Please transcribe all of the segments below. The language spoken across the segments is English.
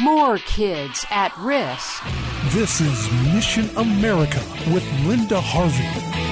More kids at risk. This is Mission America with Linda Harvey.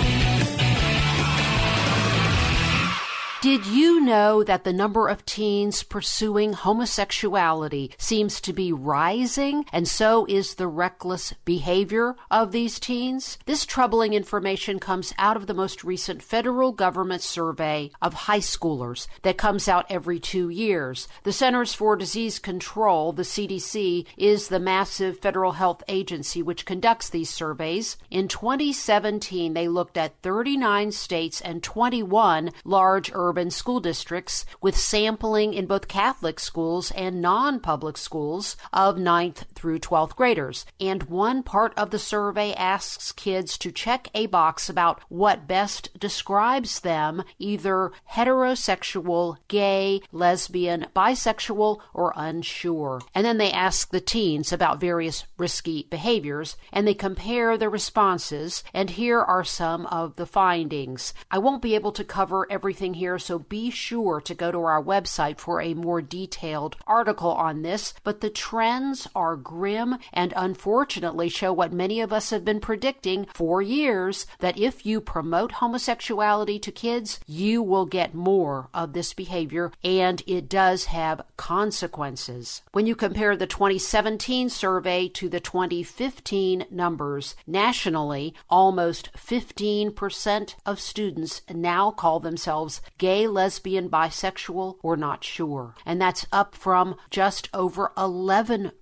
Did you know that the number of teens pursuing homosexuality seems to be rising, and so is the reckless behavior of these teens? This troubling information comes out of the most recent federal government survey of high schoolers that comes out every two years. The Centers for Disease Control, the CDC, is the massive federal health agency which conducts these surveys. In 2017, they looked at 39 states and 21 large urban school districts with sampling in both Catholic schools and non public schools of 9th through 12th graders. And one part of the survey asks kids to check a box about what best describes them either heterosexual, gay, lesbian, bisexual, or unsure. And then they ask the teens about various risky behaviors and they compare the responses. And here are some of the findings. I won't be able to cover everything here, so be sure to go to our website for a more detailed article on this. But the trends are grim and unfortunately show what many of us have been predicting for years that if you promote homosexuality to kids, you will get more of this behavior and it does have consequences. When you compare the 2017 survey to the 2015 numbers nationally, almost 15% of students now call themselves gay gay, lesbian, bisexual, or not sure. And that's up from just over 11%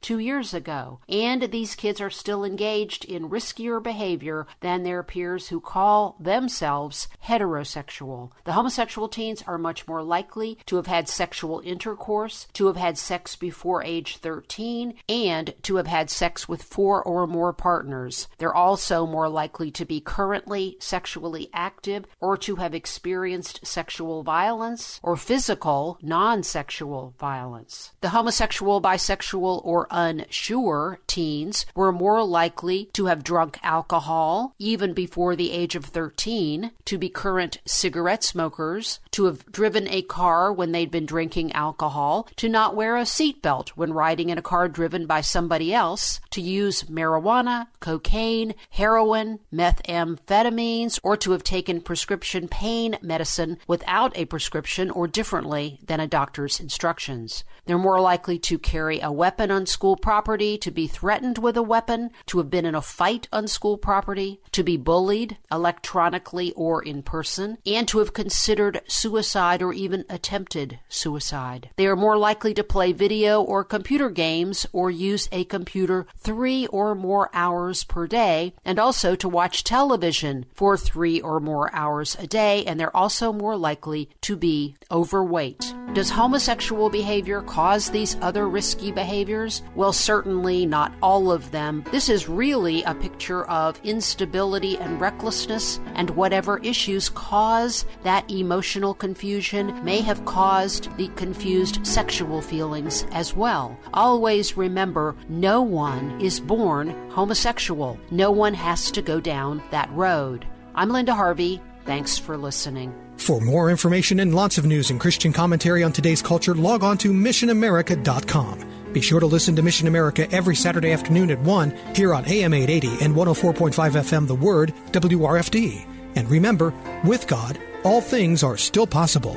two years ago. And these kids are still engaged in riskier behavior than their peers who call themselves heterosexual. The homosexual teens are much more likely to have had sexual intercourse, to have had sex before age 13, and to have had sex with four or more partners. They're also more likely to be currently sexually active or to have experienced sexual violence or physical, non sexual violence. The homosexual, bisexual, or unsure teens were more likely to have drunk alcohol even before the age of 13, to be current cigarette smokers, to have driven a car when they'd been drinking alcohol, to not wear a seatbelt when riding in a car driven by somebody else, to use marijuana, cocaine, heroin, methamphetamines, or to have taken prescription pain medicine medicine without a prescription or differently than a doctor's instructions. They're more likely to carry a weapon on school property, to be threatened with a weapon, to have been in a fight on school property, to be bullied electronically or in person, and to have considered suicide or even attempted suicide. They are more likely to play video or computer games or use a computer three or more hours per day, and also to watch television for three or more hours a day, and they're also more likely to be overweight. Does homosexual behavior cause these other risky behaviors? Well, certainly not all of them. This is really a picture of instability and recklessness, and whatever issues cause that emotional confusion may have caused the confused sexual feelings as well. Always remember no one is born homosexual, no one has to go down that road. I'm Linda Harvey. Thanks for listening. For more information and lots of news and Christian commentary on today's culture, log on to missionamerica.com. Be sure to listen to Mission America every Saturday afternoon at 1 here on AM 880 and 104.5 FM The Word, WRFD. And remember, with God, all things are still possible.